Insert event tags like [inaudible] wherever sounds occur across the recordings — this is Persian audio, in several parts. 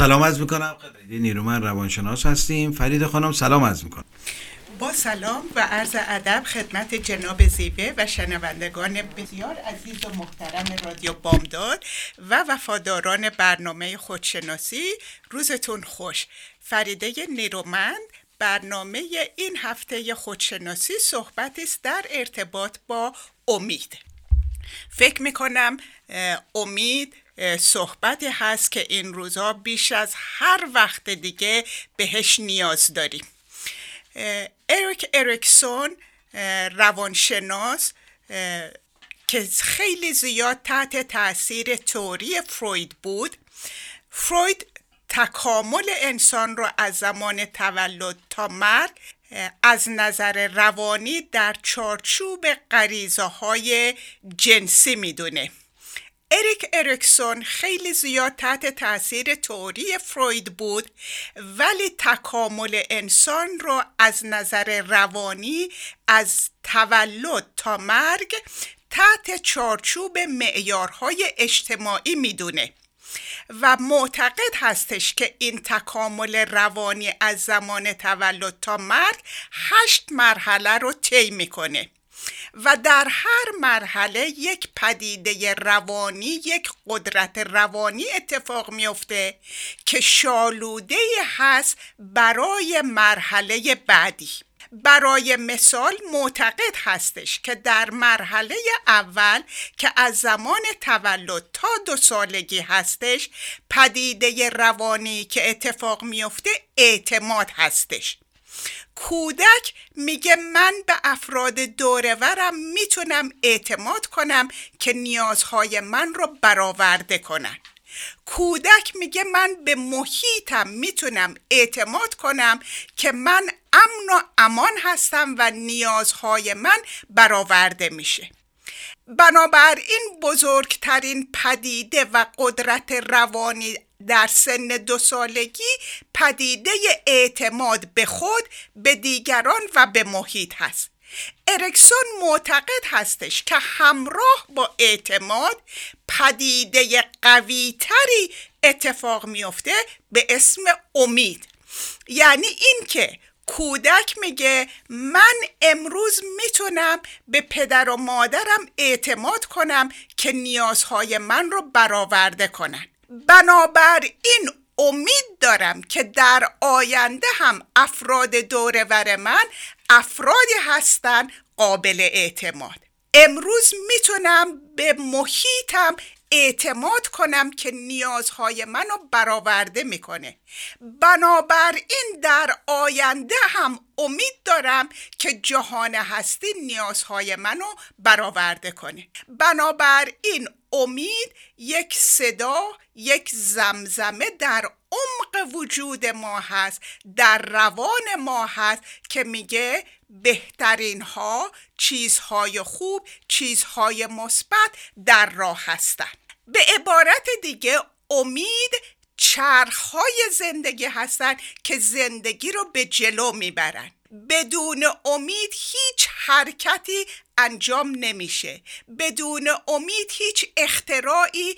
سلام عرض می‌کنم. خدمت نیرومن روانشناس هستیم. فرید خانم سلام عرض می‌کنم. با سلام و عرض ادب خدمت جناب زیوه و شنوندگان بسیار عزیز و محترم رادیو بامداد و وفاداران برنامه خودشناسی. روزتون خوش. فریده نیرومند برنامه این هفته خودشناسی صحبتی است در ارتباط با امید. فکر می‌کنم امید صحبتی هست که این روزها بیش از هر وقت دیگه بهش نیاز داریم. اریک اریکسون روانشناس که خیلی زیاد تحت تاثیر توری فروید بود. فروید تکامل انسان رو از زمان تولد تا مرگ از نظر روانی در چارچوب غریزه های جنسی می‌دونه. اریک اریکسون خیلی زیاد تحت تاثیر توری فروید بود ولی تکامل انسان رو از نظر روانی از تولد تا مرگ تحت چارچوب معیارهای اجتماعی می‌دونه. و معتقد هستش که این تکامل روانی از زمان تولد تا مرگ هشت مرحله رو طی می‌کنه. و در هر مرحله یک پدیده روانی یک قدرت روانی اتفاق میفته که شالوده هست برای مرحله بعدی. برای مثال معتقد هستش که در مرحله اول که از زمان تولد تا دو سالگی هستش پدیده روانی که اتفاق میفته اعتماد هستش. کودک میگه من به افراد دورورم می‌تونم اعتماد کنم که نیازهای من رو برآورده کنن. کودک میگه من به محیطم می‌تونم اعتماد کنم که من امن و امان هستم و نیازهای من برآورده میشه. بنابراین بزرگترین پدیده و قدرت روانی در سن دو سالگی پدیده اعتماد به خود به دیگران و به محیط هست. ارکسون معتقد هستش که همراه با اعتماد پدیده قوی تری اتفاق میفته به اسم امید. یعنی اینکه کودک میگه من امروز می‌تونم به پدر و مادرم اعتماد کنم که نیازهای من رو برآورده کنن. بنابراین امید دارم که در آینده هم افراد دورور من افرادی هستن قابل اعتماد. امروز می‌تونم به محیطم اعتماد کنم که نیازهای منو برآورده می‌کنه. بنابراین در آینده هم امید دارم که جهان هستی نیازهای منو برآورده کنه. بنابراین امید یک صدا یک زمزمه در عمق وجود ما هست در روان ما هست که میگه بهترین ها چیزهای خوب چیزهای مثبت در راه هستند به عبارت دیگه امید چرخهای زندگی هستند که زندگی رو به جلو می‌برن. بدون امید هیچ حرکتی انجام نمیشه. بدون امید هیچ اختراعی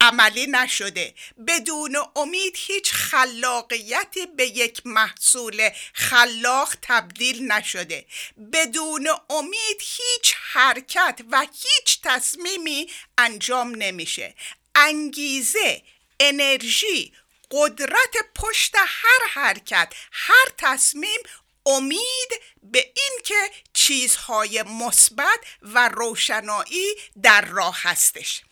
عملی نشده. بدون امید هیچ خلاقیتی به یک محصول خلاق تبدیل نشده. بدون امید هیچ حرکت و هیچ تصمیمی انجام نمیشه. انگیزه انرژی قدرت پشت هر حرکت هر تصمیم امید به اینکه چیزهای مثبت و روشنایی در راه هستش.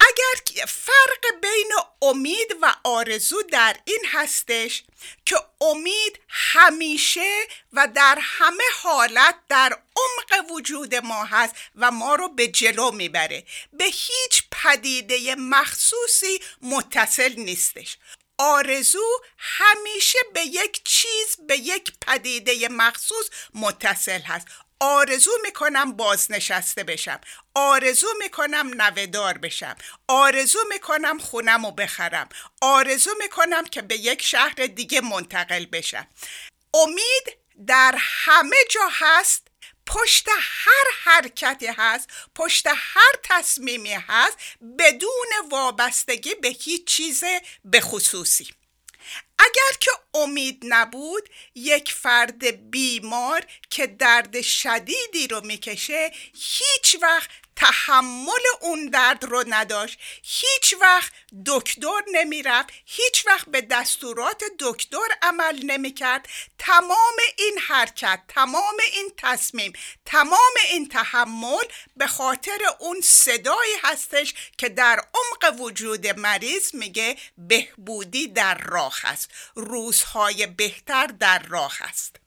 اگر فرق بین امید و آرزو در این هستش که امید همیشه و در همه حالت در عمق وجود ما هست و ما رو به جلو می‌بره به هیچ پدیده مخصوصی متصل نیستش. آرزو همیشه به یک چیز به یک پدیده مخصوص متصل هست. آرزو می‌کنم بازنشسته بشم. آرزو می‌کنم نوهدار بشم. آرزو می‌کنم خونم رو بخرم. آرزو می‌کنم که به یک شهر دیگه منتقل بشم. امید در همه جا هست پشت هر حرکتی هست پشت هر تصمیمی هست بدون وابستگی به هیچ چیز به خصوصی. اگر که امید نبود یک فرد بیمار که درد شدیدی رو می‌کشه هیچ وقت تحمل اون درد رو نداشت. هیچ وقت دکتر نمی‌رفت هیچ وقت به دستورات دکتر عمل نمی‌کرد. تمام این حرکت تمام این تصمیم تمام این تحمل به خاطر اون صدایی هستش که در عمق وجود مریض میگه بهبودی در راه است. روزهای بهتر در راه است.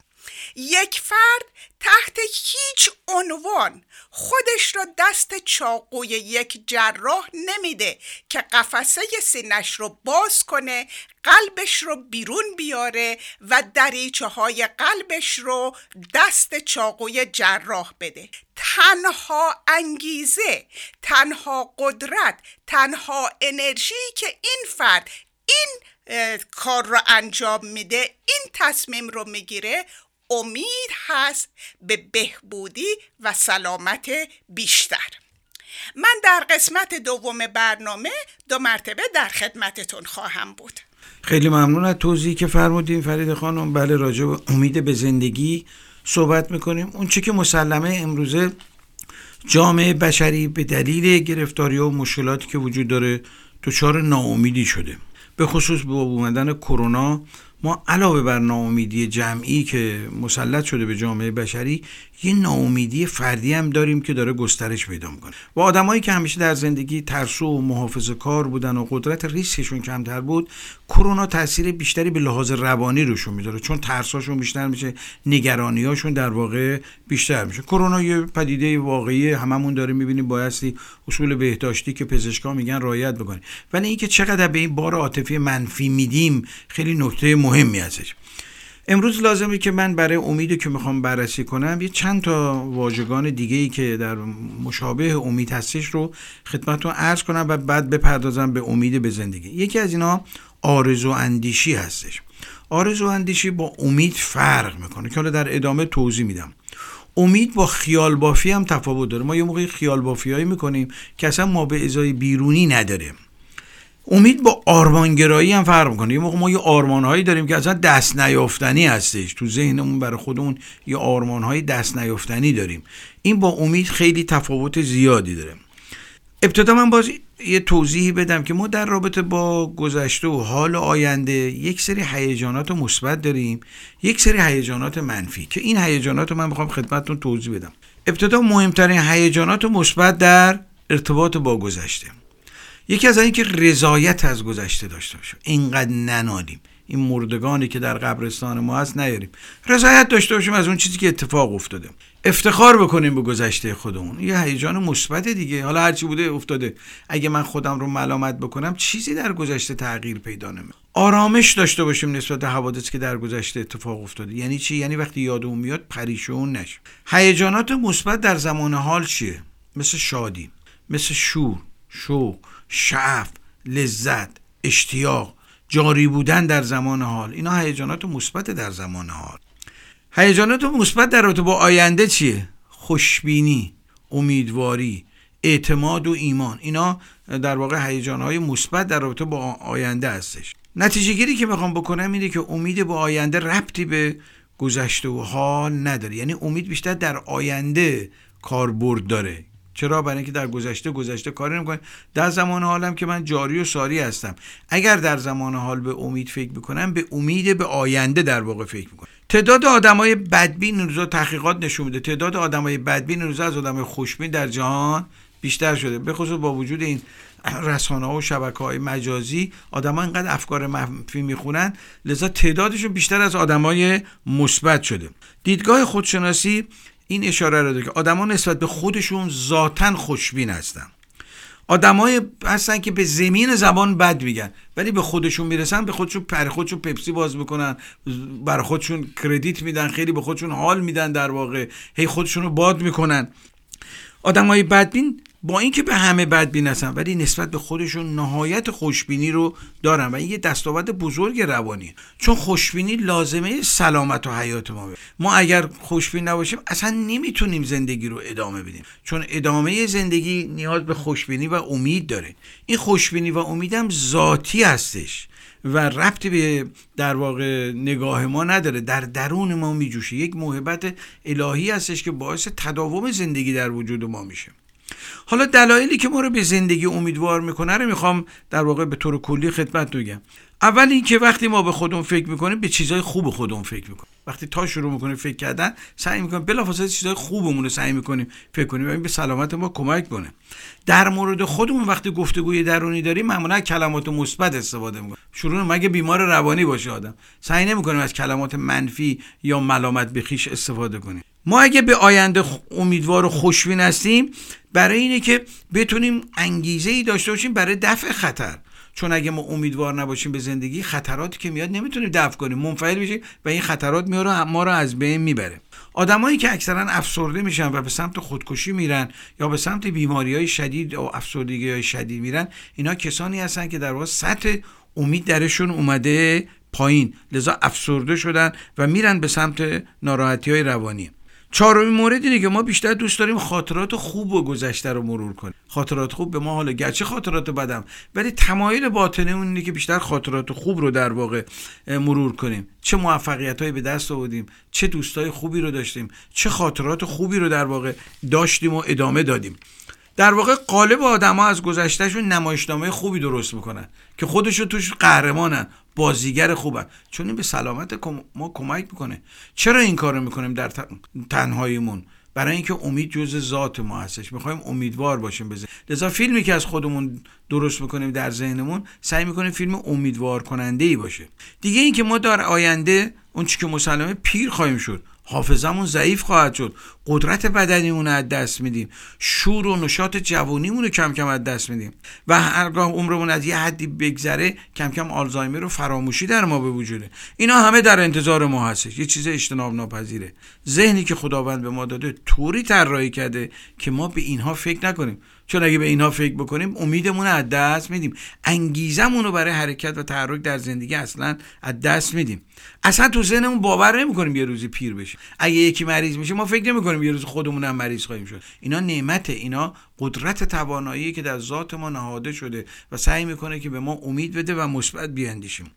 یک فرد تحت هیچ عنوان خودش را دست چاقوی یک جراح نمیده که قفسه سینش رو باز کنه قلبش رو بیرون بیاره و دریچه های قلبش رو دست چاقوی جراح بده. تنها انگیزه تنها قدرت تنها انرژی که این فرد این کار رو انجام میده این تصمیم رو می‌گیره امید هست به بهبودی و سلامت بیشتر. من در قسمت دوم برنامه دو مرتبه در خدمتتون خواهم بود. خیلی ممنون از توضیحی که فرمودین فرید خانم. بله راجع به امید به زندگی صحبت می‌کنیم. اون چی که مسلمه امروزه جامعه بشری به دلیل گرفتاری و مشکلاتی که وجود داره دچار ناامیدی شده. به خصوص با اومدن کرونا ما علاوه بر ناامیدی جمعی که مسلط شده به جامعه بشری یه ناامیدی فردی هم داریم که داره گسترش پیدا می‌کنه. و آدمایی که همیشه در زندگی ترسو و محافظه کار بودن و قدرت ریسکشون کمتر بود کرونا تاثیر بیشتری به لحاظ روانی روشون می‌ذاره. چون ترساشون بیشتر میشه نگرانیاشون در واقع بیشتر میشه. کرونا یه پدیده واقعی هممون داره می‌بینیم. بایستی اصول بهداشتی که پزشکا میگن رعایت بکنیم. ولی اینکه چقدر به این بار عاطفی منفی میدیم خیلی نکته مهمی ازش. امروز لازمه که من برای امیدی که می‌خوام بررسی کنم یه چند تا واژگان دیگه ای که در مشابه امید هستش رو خدمتتون عرض کنم و بعد بپردازم به امید به زندگی. یکی از اینا آرزو اندیشی هستش. آرزو اندیشی با امید فرق می‌کنه که حالا در ادامه توضیح میدم. امید با خیال بافی هم تفاوت داره. ما یه موقعی خیال بافی هایی می‌کنیم که اصلا ما به ازای بیرونی نداره امید با آرمانگرایی هم فرق می‌کنه. یه موقع ما یه آرمانهایی داریم که اصلا دست نیافتنی هستش. تو ذهنمون برای خودمون یه آرمانهای دست نیافتنی داریم. این با امید خیلی تفاوت زیادی داره. ابتدا من باز یه توضیحی بدم که ما در رابطه با گذشته و حال آینده یک سری هیجانات مثبت داریم یک سری هیجانات منفی که این هیجانات رو من می‌خوام خدمتتون توضیح بدم. ابتدا مهمترین هیجانات مثبت در ارتباط با گذشته. یکی از اینکه رضایت از گذشته داشته باشیم. اینقدر ننالیم. این مردگانی که در قبرستان ما هست نیاریم. رضایت داشته باشیم از اون چیزی که اتفاق افتاده. افتخار بکنیم به گذشته خودمون. یه هیجان مثبت دیگه. حالا هرچی بوده افتاده. اگه من خودم رو ملامت بکنم چیزی در گذشته تغییر پیدا نمی‌کنه آرامش داشته باشیم نسبت به حوادثی که در گذشته اتفاق افتاده. یعنی چی؟ یعنی وقتی یادمون میاد پریشون نشیم. هیجانات مثبت در زمان حال چیه؟ مثل شادی مثل شور شوق. شعف لذت اشتیاق جاری بودن در زمان حال. اینا هیجانات مثبت در زمان حال. هیجانات مثبت در رابطه با آینده چیه؟ خوشبینی امیدواری اعتماد و ایمان. اینا در واقع هیجانهای مثبت در رابطه با آینده هستش. نتیجه گیری که می‌خوام بکنم اینه که امید با آینده ربطی به گذشته و حال نداره. یعنی امید بیشتر در آینده کاربرد داره. چرا؟ برای اینکه در گذشته گذشته کاری نمی‌کنه در زمان حالم که من جاری و ساری هستم. اگر در زمان حال به امید فکر می‌کنم به امید به آینده در واقع فکر می‌کنم. تعداد آدمای بدبین روزا تحقیقات نشون میده. تعداد آدمای بدبین روزا از آدمای خوشبین در جهان بیشتر شده. به خصوص با وجود این رسانه ها و شبکه های مجازی آدما اینقدر افکار منفی می‌خونن. لذا تعدادشون بیشتر از آدمای مثبت شده. دیدگاه خودشناسی این اشاره رو داره که آدما نسبت به خودشون ذاتا خوشبین هستن. آدمای هستن که به زمین زبان بد میگن ولی به خودشون می‌رسن به خودشون پر خودشون پپسی باز می‌کنن بر خودشون کردیت میدن خیلی به خودشون حال میدن در واقع هی خودشون رو باد می‌کنن. آدمای بدبین با اینکه به همه بدبین هستن ولی نسبت به خودشون نهایت خوشبینی رو دارن و این یه دستاورد بزرگ روانی. چون خوشبینی لازمه سلامت و حیات ما ما اگر خوشبین نباشیم اصلا نمی‌تونیم زندگی رو ادامه بدیم. چون ادامه زندگی نیاز به خوشبینی و امید داره. این خوشبینی و امیدم ذاتی هستش و ربطی به در واقع نگاه ما نداره. در درون ما میجوشه. یک محبت الهی هستش که باعث تداوم زندگی در وجود ما میشه. حالا دلایلی که ما رو به زندگی امیدوار می‌کنه رو می‌خوام در واقع به طور کلی خدمت بگم. اول اینکه وقتی ما به خودمون فکر می‌کنیم به چیزهای خوب خودمون فکر می‌کنیم. وقتی تا شروع می‌کنیم فکر کردن سعی می‌کنیم بلافاصله چیزهای خوبمون رو سعی می‌کنیم فکر کنیم و این به سلامت ما کمک کنه. در مورد خودمون وقتی گفتگوی درونی داریم معمولا کلمات مثبت استفاده می‌کنیم. شروع مگه بیمار روانی باشه آدم؟ سعی نمی‌کنیم از کلمات منفی یا ملامت به خیش استفاده کنیم. ما اگه به آینده امیدوار و خوشبین هستیم برای اینه که بتونیم انگیزه ای داشته باشیم برای دفع خطر. چون اگه ما امیدوار نباشیم به زندگی خطراتی که میاد نمی‌تونیم دفع کنیم. منفعل میشیم و این خطرات میاره ما رو از بین می‌بره. آدمایی که اکثرا افسرده میشن و به سمت خودکشی میرن یا به سمت بیماری های شدید و افسردگی های شدید میرن اینا کسانی هستن که در واقع سطح امید درشون اومده پایین. لذا افسرده شدن و میرن به سمت ناراحتی های روانی. چهارمین مورد اینه که ما بیشتر دوست داریم خاطرات خوب و گذشته رو مرور کنیم. خاطرات خوب به ما حالا گرچه خاطرات بدم ولی تمایل باطنه اون اینه که بیشتر خاطرات خوب رو در واقع مرور کنیم. چه موفقیت به دست آوردیم چه دوستای خوبی رو داشتیم چه خاطرات خوبی رو در واقع داشتیم و ادامه دادیم. در واقع قالب آدما از گذشتهشون نمایشنامه خوبی درست می‌کنن که خودشون توش قهرمانن. بازیگر خوبن. چون این به سلامت ما کمک می‌کنه. چرا این کارو می‌کنیم در تنهاییمون؟ برای اینکه امید جز ذات ما هستش. می‌خوایم امیدوار باشیم بزن لذا فیلمی که از خودمون درست می‌کنیم در ذهنمون سعی می‌کنیم فیلم امیدوار کننده ای باشه. دیگه اینکه ما در آینده اون چی که مسلمه پیر خواهیم شد. حافظمون ضعیف خواهد شد. قدرت بدنیمون از دست میدیم. شور و نشاط جوانیمون رو کم کم از دست میدیم. و هرگاه عمرمون از یه حدی بگذره کم کم آلزایمر و فراموشی در ما به وجوده. اینا همه در انتظار ما هستش. یه چیز اجتناب ناپذیره. ذهنی که خداوند به ما داده طوری طراحی کرده که ما به اینها فکر نکنیم. چون اگه به اینها فکر بکنیم امیدمون از دست میدیم. انگیزمون رو برای حرکت و تحرک در زندگی اصلا از دست میدیم. اصلا تو ذهنمون باور نمی‌کنیم یه روزی پیر بشه اگه یکی مریض میشه ما فکر نمی‌کنیم یه روز خودمون هم مریض خواهیم شد. اینا نعمت اینا قدرت توانایی که در ذات ما نهاده شده و سعی می‌کنه که به ما امید بده و مثبت بیاندیشیم.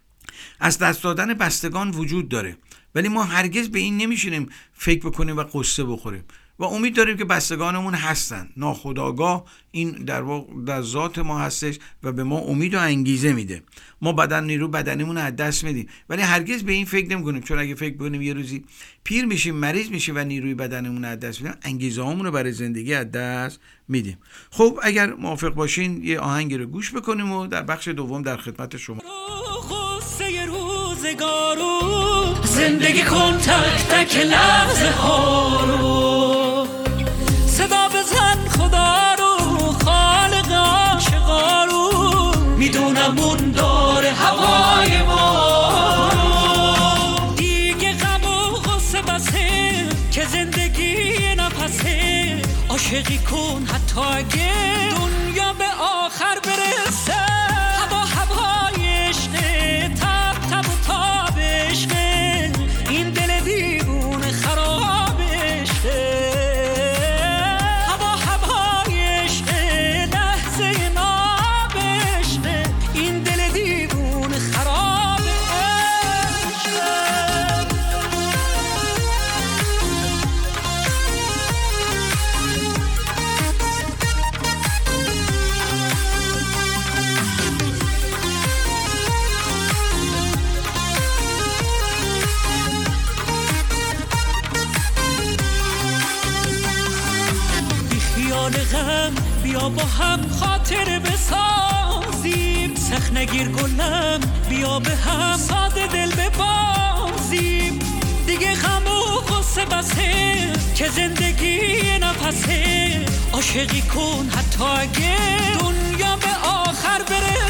از دست دادن بستگان وجود داره. ولی ما هرگز به این نمیشینیم فکر بکنیم و قصه بخوریم. و امید داریم که بستگانمون هستن. ناخداگاه این در, در ذات ما هستش و به ما امید و انگیزه میده. ما بدن نیرو بدنمون از دست میدیم. ولی هرگز به این فکر نمی کنیم چون اگه فکر بکنیم یه روزی پیر میشیم مریض میشیم و نیروی بدنمون از دست میدیم انگیزه همون رو برای زندگی از دست میدیم. خب اگر موافق باشین یه آهنگی رو گوش بکنیم و در بخش دوم در خدمت شما. زندگی کن تک تک لحظه ها رو. صدا بزن خدا رو خالق عاشقا رو. می‌دونم اون داره هوای ما. رو دیگه غم و غصه بسه که زندگی نفسه. عاشقی کن حتی اگه دنیا به زندگی نفسه. عاشقی کن حتی اگه دنیا به آخر برسه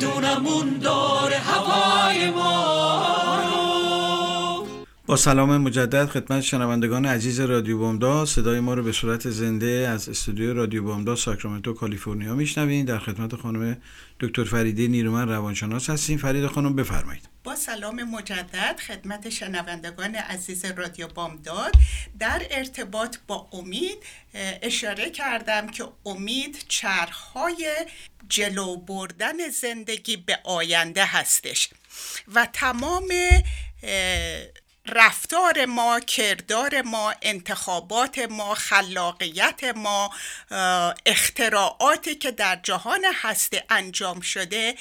می‌دونم اون داره هوای ما. با سلام مجدد خدمت شنوندگان عزیز رادیو بامداد صدای ما رو به صورت زنده از استودیو رادیو بامداد ساکرامنتو کالیفرنیا میشنوین. در خدمت خانم دکتر فریده نیرومن روانشناس هستیم. فرید خانم بفرمایید. با سلام مجدد خدمت شنوندگان عزیز رادیو بامداد در ارتباط با امید اشاره کردم که امید چرخهای جلو بردن زندگی به آینده هستش و تمام رفتار ما کردار ما انتخابات ما خلاقیت ما اختراعاتی که در جهان هستی انجام شده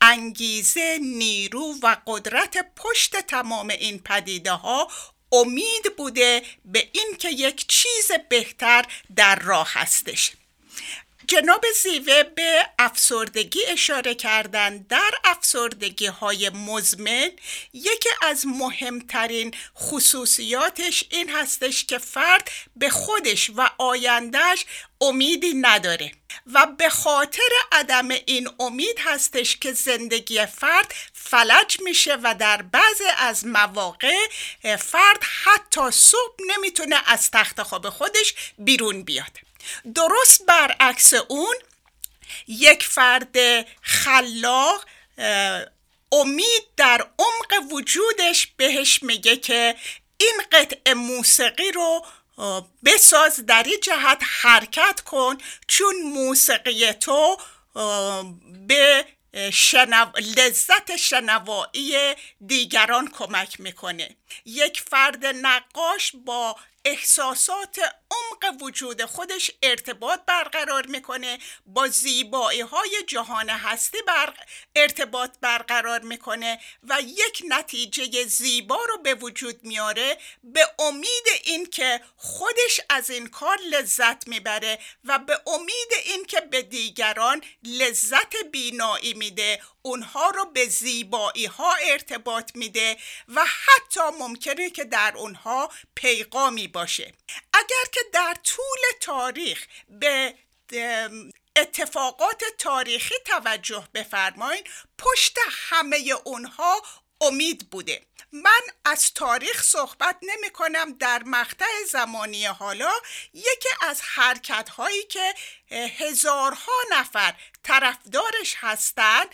انگیزه نیرو و قدرت پشت تمام این پدیده ها امید بوده به اینکه یک چیز بهتر در راه هستش. جناب زیوه به افسردگی اشاره کردن در افسردگی های مزمن یکی از مهمترین خصوصیاتش این هستش که فرد به خودش و آیندهش امیدی نداره و به خاطر عدم این امید هستش که زندگی فرد فلج میشه و در بعضی از مواقع فرد حتی صبح نمی‌تونه از تخت خواب خودش بیرون بیاد. درست برعکس اون یک فرد خلاق امید در عمق وجودش بهش میگه که این قطع موسیقی رو بساز در این جهت حرکت کن چون موسیقی تو به شنو... لذت شنوایی دیگران کمک می‌کنه. یک فرد نقاش با احساسات عمق وجود خودش ارتباط برقرار می‌کنه با زیبایی های جهان هستی بر... ارتباط برقرار می‌کنه و یک نتیجه زیبا رو به وجود میاره به امید اینکه خودش از این کار لذت می‌بره و به امید اینکه به دیگران لذت بینایی میده. اونها رو به زیبایی ها ارتباط میده و حتی ممکنه که در اونها پیغامی باشه. اگر که در طول تاریخ به اتفاقات تاریخی توجه بفرمایید پشت همه اونها امید بوده. من از تاریخ صحبت نمی کنم. در مقطع زمانی حالا یکی از حرکت هایی که هزارها نفر طرفدارش هستند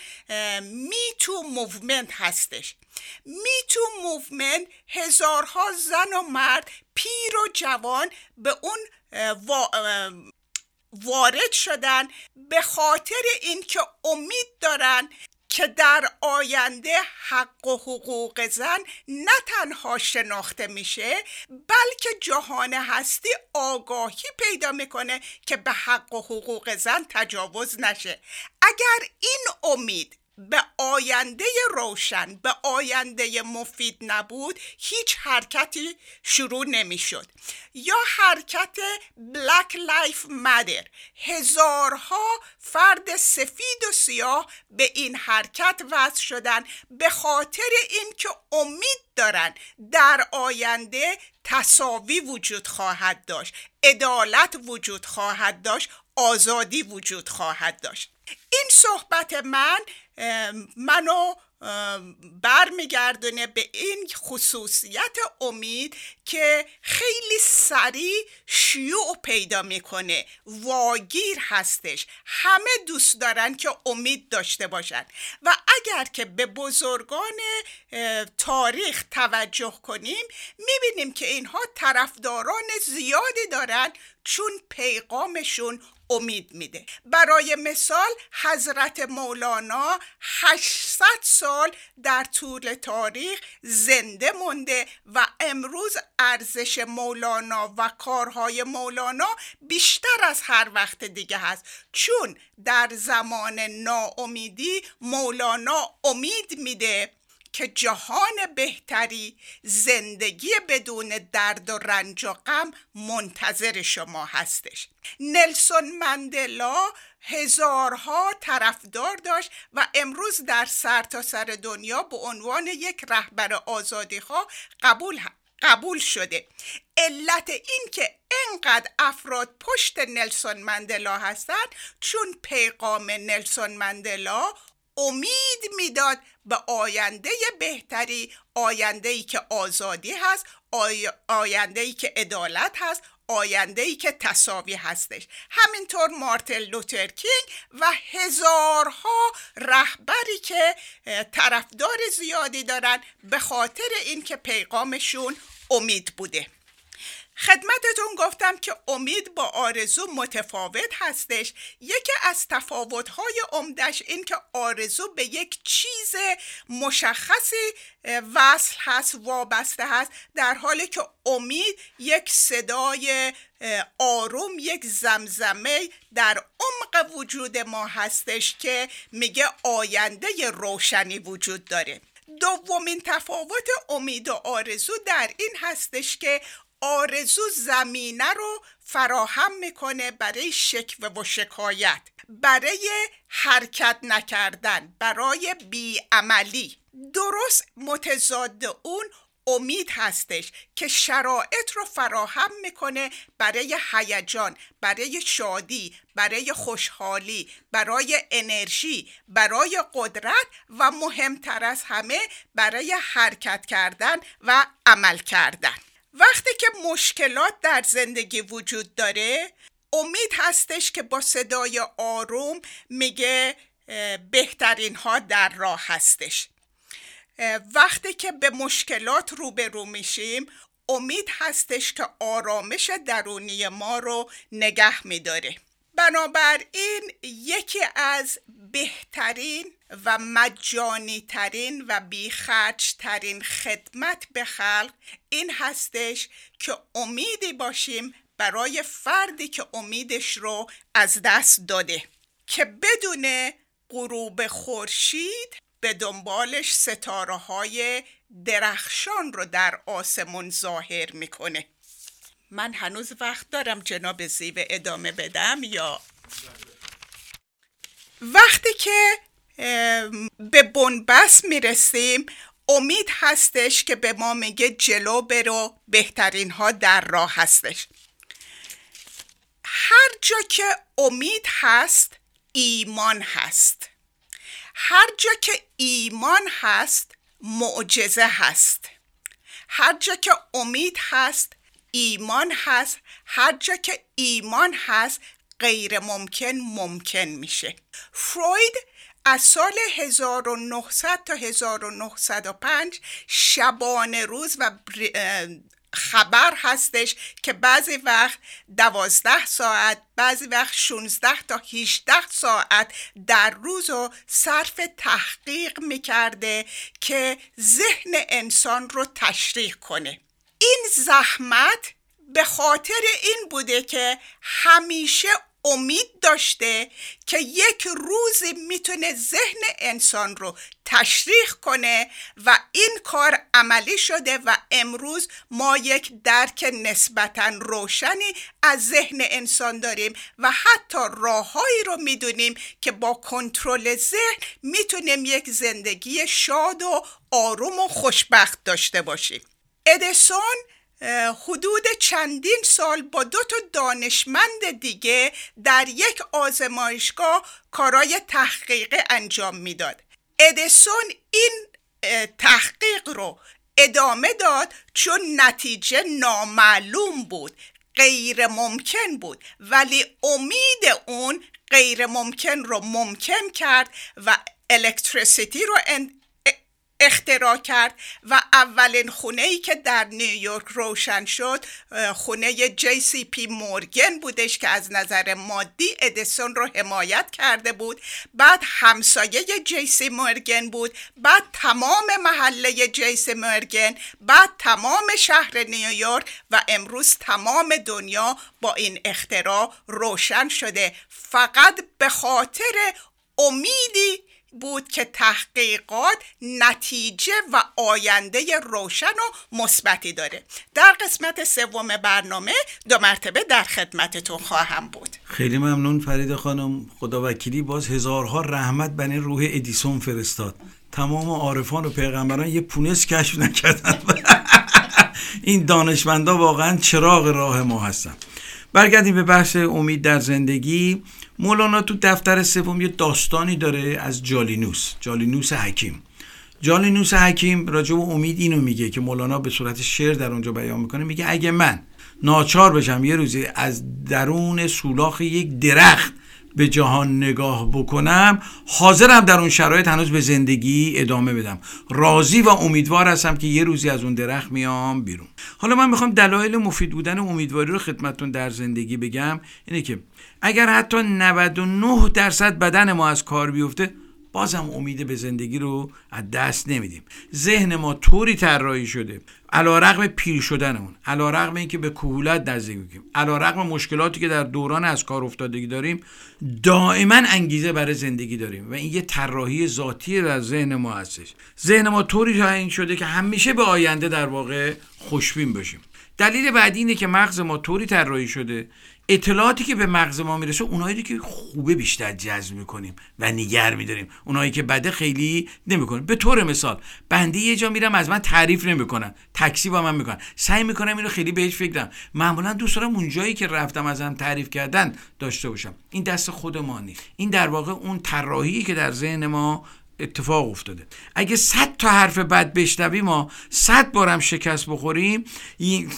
Me Too Movement هستش. Me Too Movement هزارها زن و مرد پیر و جوان به اون وارد شدن. به خاطر اینکه امید دارن که در آینده حق و حقوق زن نه تنها شناخته میشه بلکه جهان هستی آگاهی پیدا می‌کنه که به حق و حقوق زن تجاوز نشه. اگر این امید به آینده روشن به آینده مفید نبود هیچ حرکتی شروع نمی‌شد. یا حرکت Black Lives Matter هزارها فرد سفید و سیاه به این حرکت وصل شدن به خاطر اینکه امید دارن در آینده تساوی وجود خواهد داشت عدالت وجود خواهد داشت آزادی وجود خواهد داشت. این صحبت من منو برمیگردونه به این خصوصیت امید که خیلی سریع شیوع پیدا می‌کنه. واگیر هستش. همه دوست دارن که امید داشته باشن. و اگر که به بزرگان تاریخ توجه کنیم می‌بینیم که اینها طرفداران زیادی دارن چون پیغامشون امید میده. برای مثال حضرت مولانا 800 سال در طول تاریخ زنده مونده و امروز ارزش مولانا و کارهای مولانا بیشتر از هر وقت دیگه هست. چون در زمان ناامیدی مولانا امید میده. که جهان بهتری زندگی بدون درد و رنج و غم منتظر شما هستش. نلسون مندلا هزارها طرفدار داشت و امروز در سرتاسر سر دنیا به عنوان یک رهبر آزادیخواه قبول قبول شده. علت این که انقدر افراد پشت نلسون مندلا هستند چون پیغام نلسون مندلا امید می‌داد به آینده بهتری آینده ای که آزادی هست آینده ای که عدالت هست آینده ای که تصاوی هستش. همینطور مارتل لوترکینگ و هزارها رهبری که طرفدار زیادی دارن به خاطر اینکه پیغامشون امید بوده. خدمتتون گفتم که امید با آرزو متفاوت هستش. یکی از تفاوت‌های عمدش این که آرزو به یک چیز مشخصی وصل هست وابسته هست در حالی که امید یک صدای آروم یک زمزمه در عمق وجود ما هستش که میگه آینده روشنی وجود داره. دومین تفاوت امید و آرزو در این هستش که آرزو زمینه رو فراهم می‌کنه برای شکوه و شکایت برای حرکت نکردن برای بیعملی. درست متضاد اون امید هستش که شرایط رو فراهم می‌کنه برای هیجان برای شادی برای خوشحالی برای انرژی برای قدرت و مهمتر از همه برای حرکت کردن و عمل کردن. وقتی که مشکلات در زندگی وجود داره امید هستش که با صدای آروم میگه بهترین ها در راه هستش. وقتی که به مشکلات روبرو میشیم امید هستش که آرامش درونی ما رو نگه میداره. بنابراین یکی از بهترین و مجانی ترین و بیخرج ترین خدمت به خلق این هستش که امیدی باشیم برای فردی که امیدش رو از دست داده که بدون غروب خورشید به دنبالش ستاره های درخشان رو در آسمون ظاهر می‌کنه. من هنوز وقت دارم جناب زیوه ادامه بدم یا؟ وقتی که به بنبست می‌رسیم امید هستش که به ما میگه جلو برو بهترین ها در راه هستش. هر جا که امید هست ایمان هست. هر جا که ایمان هست معجزه هست. هر جا که امید هست ایمان هست هر جا که ایمان هست غیر ممکن ممکن میشه. فروید از سال 1900 تا 1905 شبانه روز و خبر هستش که بعضی وقت دوازده ساعت بعضی وقت 16 تا 18 ساعت در روز رو صرف تحقیق می‌کرده که ذهن انسان رو تشریح کنه. این زحمت به خاطر این بوده که همیشه امید داشته که یک روزی می‌تونه ذهن انسان رو تشریح کنه و این کار عملی شده و امروز ما یک درک نسبتا روشنی از ذهن انسان داریم و حتی راههایی رو می‌دونیم که با کنترل ذهن می‌تونیم یک زندگی شاد و آروم و خوشبخت داشته باشیم. ادیسون حدود چندین سال با دو تا دانشمند دیگه در یک آزمایشگاه کارای تحقیق انجام می‌داد. ادیسون این تحقیق رو ادامه داد چون نتیجه نامعلوم بود غیر ممکن بود ولی امید اون غیر ممکن رو ممکن کرد و الکتریسیتی رو اختراع کرد و اولین خونه ای که در نیویورک روشن شد خونه جی سی پی مورگن بودش که از نظر مادی ادیسون رو حمایت کرده بود. بعد همسایه جی سی مورگن بود. بعد تمام محله جی سی مورگن. بعد تمام شهر نیویورک و امروز تمام دنیا با این اختراع روشن شده. فقط به خاطر امیدی بود که تحقیقات نتیجه و آینده روشن و مثبتی داره. در قسمت سوم برنامه دو مرتبه در خدمتتون خواهم بود. خیلی ممنون فرید خانم. خدا وکیلی باز هزارها رحمت بنی روح ادیسون فرستاد. تمام عارفان و پیغمبران یه پونس کشف نکردن. [laughs] این دانشمندا واقعا چراغ راه ما هستن. برگردیم به بحث امید در زندگی. مولانا تو دفتر سوم یه داستانی داره از جالینوس جالینوس حکیم. جالینوس حکیم راجع به امید اینو میگه که مولانا به صورت شعر در اونجا بیان می‌کنه میگه اگه من ناچار بشم یه روزی از درون سولاخ یک درخت به جهان نگاه بکنم حاضرم در اون شرایط هنوز به زندگی ادامه بدم. راضی و امیدوار هستم که یه روزی از اون درخت میام بیرون. حالا من می‌خوام دلایل مفید بودن امیدواری رو خدمتتون در زندگی بگم اینه که اگر حتی 99 درصد بدن ما از کار بیفته بازم امید به زندگی رو از دست نمیدیم. ذهن ما طوری طراحی شده علا رقم پیر شدنمون علا رقم اینکه به کهولت نزدیک می‌کنیم علا رقم مشکلاتی که در دوران از کار افتادگی داریم دائما انگیزه برای زندگی داریم و این یه طراحی ذاتی در ذهن ما هستش. ذهن ما طوری تعیین شده که همیشه به آینده در واقع خوشبین باشیم. دلیل بعدی اینه که مغز ما طوری طراحی شده اطلاعاتی که به مغز ما می‌رسه اونایی که خوبه بیشتر جذب می‌کنیم و نگر میداریم. اونایی که بده خیلی نمی‌کنیم به طور مثال بنده یه جا میرم از من تعریف نمی‌کنن. تکسی با من می‌کنن. سعی می‌کنم اینو خیلی بهش فکرم. معمولا دوست دارم اون جایی که رفتم ازم تعریف کردن داشته باشم. این دست خود ما نیست. این در واقع اون طراحی که در ذهن ما اتفاق افتاده. اگه صد تا حرف بد بشنویم ما صد بارم شکست بخوریم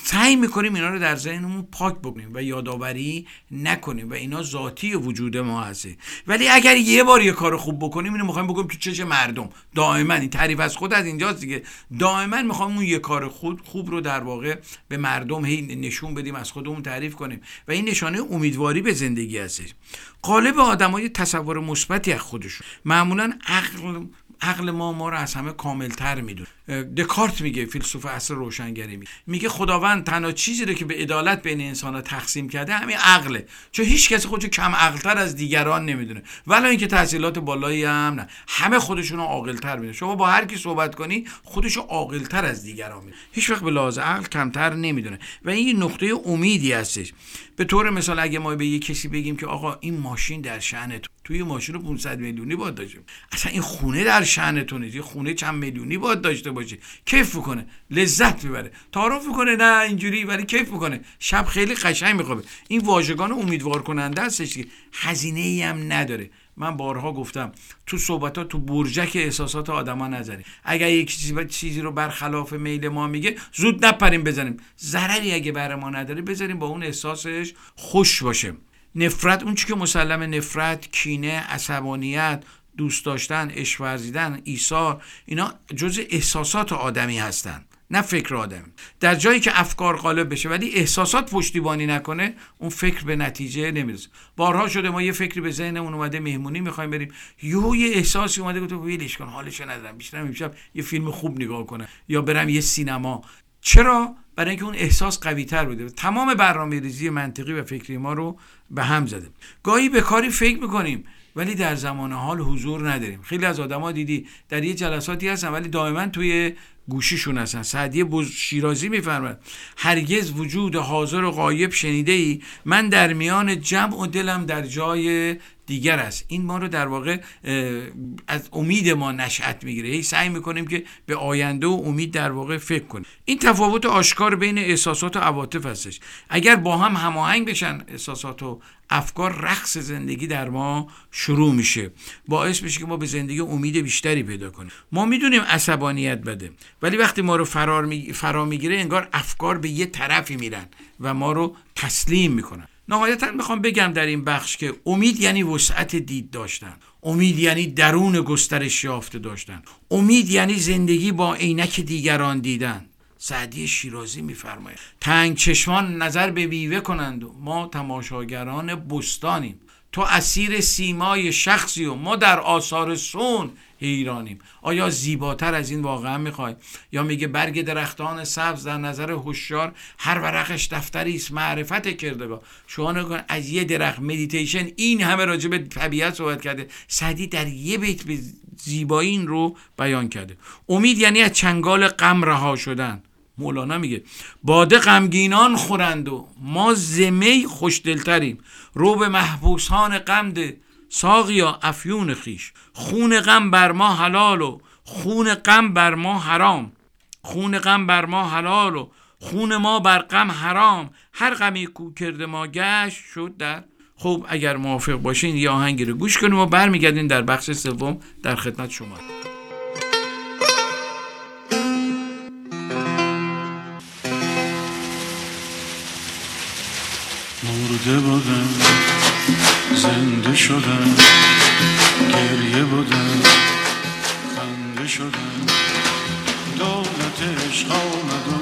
سعی می‌کنیم اینا رو در ذهنمون پاک بکنیم و یادآوری نکنیم و اینا ذاتی وجود ما هسته. ولی اگر یه بار یه کار خوب بکنیم اینو می‌خوایم بگیم تو چش مردم. دائما. این تعریف از خود از اینجاست دیگه. دائما می‌خوایم اون یه کار خود خوب رو در واقع به مردم هی نشون بدیم از خودمون تعریف کنیم. و این نشانه امیدواری به زندگی هستش. قالب آدمای تصور مثبتی از خودشون. معمولا عقل عقل ما ما رو از همه کاملتر می‌دونه. دکارت میگه فیلسوف اصر روشنگری میگه. میگه خداوند تنها چیزی رو که به عدالت بین انسان ها تقسیم کرده همین عقله. چون هیچ کسی خودشو کم عقلتر از دیگران نمی‌دونه. ولی اینکه تحصیلات بالایی هم نه. همه خودشون رو عاقلتر می‌دونه شما با هر کی صحبت کنی خودشو عاقلتر از دیگران می‌دونه. هیچ وقت به لحاظ عقل کمتر نمی‌دونه. و این نقطه امیدی هستش. به طور مثال اگه ما به یه کسی بگیم که آقا این ماشین در شأن تو توی ماشین رو 500 میلیونی باید داشته اصلا این خونه در شأن تو نیست یه خونه چند میلیونی باید داشته باشه کیف می‌کنه لذت می‌بره. تعارف می‌کنه نه اینجوری ولی کیف می‌کنه. شب خیلی قشنگ میخوابه. این واژگان امیدوار کننده هستش که هزینه ای هم نداره. من بارها گفتم تو صحبت ها تو برجک احساسات آدما نذاریم اگر یک چیزی, چیزی رو برخلاف میل ما میگه زود نپریم بزنیم. ضرری اگه بر ما نداره بذاریم با اون احساسش خوش باشه نفرت اون چی که مسلم نفرت کینه عصبانیت دوست داشتن عشق ورزیدن ایثار اینا جز احساسات آدمی هستند نه فکر آدمی در جایی که افکار غالب بشه ولی احساسات پشتیبانی نکنه اون فکر به نتیجه نمی‌رسه. بارها شده ما یه فکری به ذهنمون اومده مهمونی می‌خوایم بریم. یهو یه احساسی اومده گفت ویلش کن حالشو ندارم. بیشتر امشب یه فیلم خوب نگاه کنم یا برم یه سینما. چرا؟ برای اینکه اون احساس قوی تر بوده. تمام برنامه ریزی منطقی و فکری ما رو به هم زده. گاهی به کاری فکر می‌کنیم ولی در زمان حال حضور نداریم. خیلی از آدما دیدی در یه جلساتی هستن ولی دائما توی گوشیشون هستن. سعدی بز شیرازی میفرماد هرگز وجود حاضر و غایب شنیده ای من در میان جمع و دلم در جای دیگر است. این ما رو در واقع از امید ما نشأت می‌گیره. هی سعی می‌کنیم که به آینده و امید در واقع فکر کنیم. این تفاوت آشکار بین احساسات و عواطف هستش. اگر با هم هماهنگ بشن احساسات و افکار رقص زندگی در ما شروع میشه. باعث میشه که ما به زندگی امید بیشتری پیدا کنیم. ما می‌دونیم عصبانیت بده ولی وقتی ما رو فرار می... فرا می‌گیره انگار افکار به یه طرفی میرن و ما رو تسلیم می‌کنن. نهایتا می‌خوام بگم در این بخش که امید یعنی وسعت دید داشتن. امید یعنی درون گسترش یافته داشتن. امید یعنی زندگی با عینک دیگران دیدن. سعدی شیرازی میفرماید. تنگ چشمان نظر به میوه کنند. و ما تماشاگران بستانیم. تو اسیر سیمای شخصی و ما در آثار صنع حیرانیم آیا زیباتر از این واقعا می‌خوای؟ یا میگه برگ درختان سبز در نظر هوشیار هر ورقش دفتری است معرفت کردگار شما نکن از یه درخت مدیتیشن این همه راجع به طبیعت صحبت کرده. سعدی در یه بیت به زیبایی این رو بیان کرده. امید یعنی از چنگال غم رها شدن. مولانا میگه باده غمگینان خورند و ما زمی خوشدلتریم. رو به محبوسان غم ده ساقیا افیون خیش خون غم بر ما حلال و خون غم بر ما حرام. خون غم بر ما حلال و خون ما بر غم حرام. هر غمی کو کرده ما گشت شد در. خب اگر موافق باشین یا آهنگی رو گوش کنیم و برمیگردین در بخش سوم در خدمت شما. مرده بودم زنده شدم گریه بودم خنده شدم. دولت عشق آمد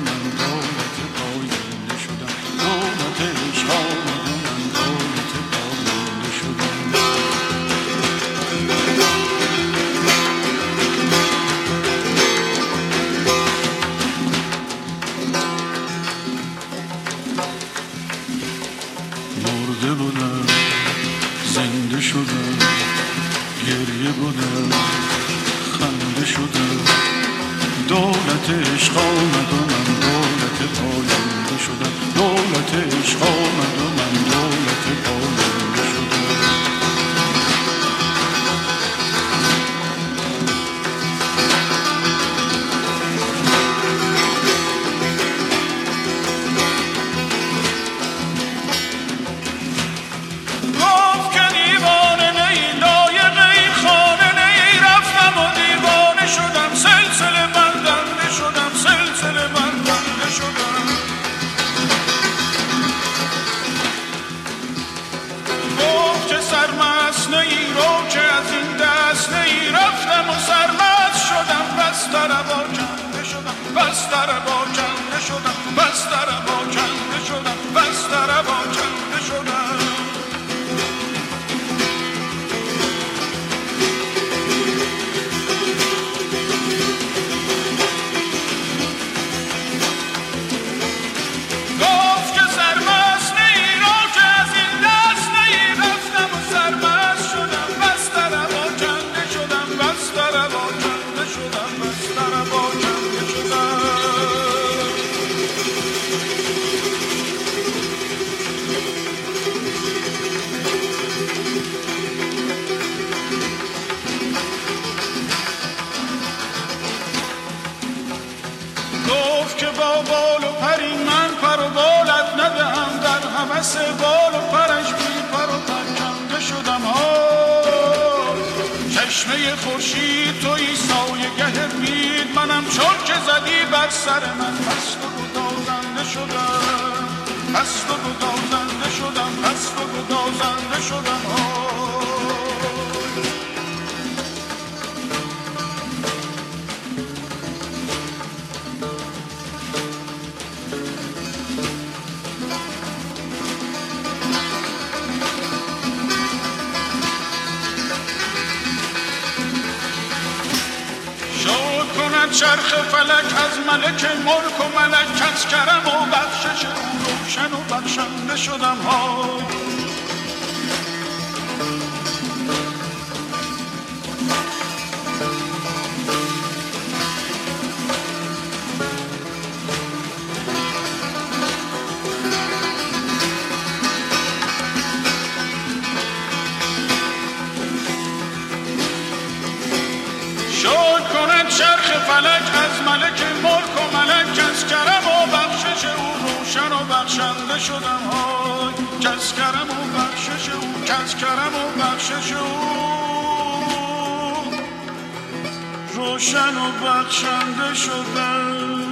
چرخ فلک از ملک ملک و ملک از کرم و بخشش او روشن و بخشنده شدم های. کس کرم و بخشش او کس کرم و بخشش او. روشن و بخشنده شدم.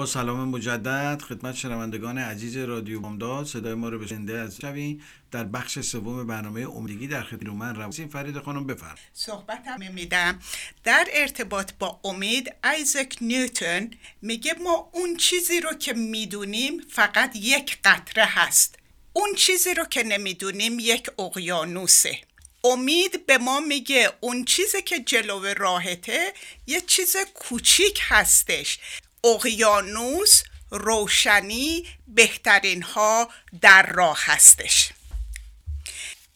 با سلام مجدد خدمت شنوندگان عزیز رادیو بامداد. صدای ما رو به زنده از شوین در بخش سوم برنامه امیدگی در خدمت من روسین فرید خانم بفرم صحبتم میدم. در ارتباط با امید ایزک نیوتن میگه ما اون چیزی رو که می‌دونیم فقط یک قطره هست. اون چیزی رو که نمی‌دونیم یک اقیانوسه. امید به ما میگه اون چیزی که جلو راهته یه چیز کوچیک هستش. اقیانوس روشنی بهترین ها در راه هستش.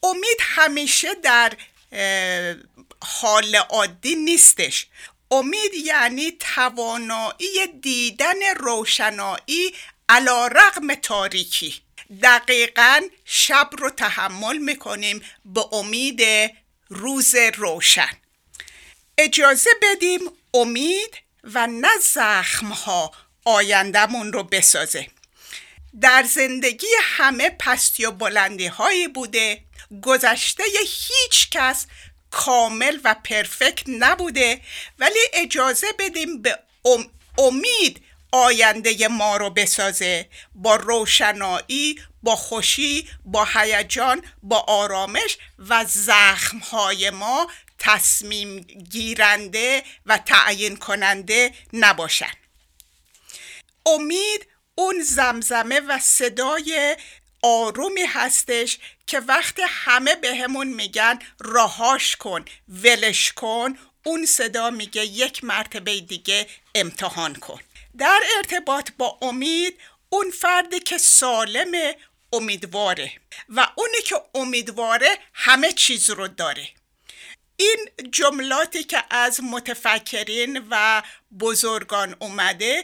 امید همیشه در حال عادی نیستش. امید یعنی توانایی دیدن روشنایی علا رقم تاریکی. دقیقا شب رو تحمل می‌کنیم به امید روز روشن. اجازه بدیم امید و نه زخم ها آیندهمون رو بسازه. در زندگی همه پستی و بلندی هایی بوده گذشته هیچ کس کامل و پرفکت نبوده ولی اجازه بدیم به امید آینده ما رو بسازه. با روشنایی با خوشی با هیجان با آرامش و زخمهای ما تصمیم گیرنده و تعیین کننده نباشن. امید اون زمزمه و صدای آرومی هستش که وقتی همه بهمون به میگن راهاش کن ولش کن اون صدا میگه یک مرتبه دیگه امتحان کن. در ارتباط با امید اون فردی که سالم امیدواره و اونی که امیدواره همه چیز رو داره. این جملاتی که از متفکرین و بزرگان اومده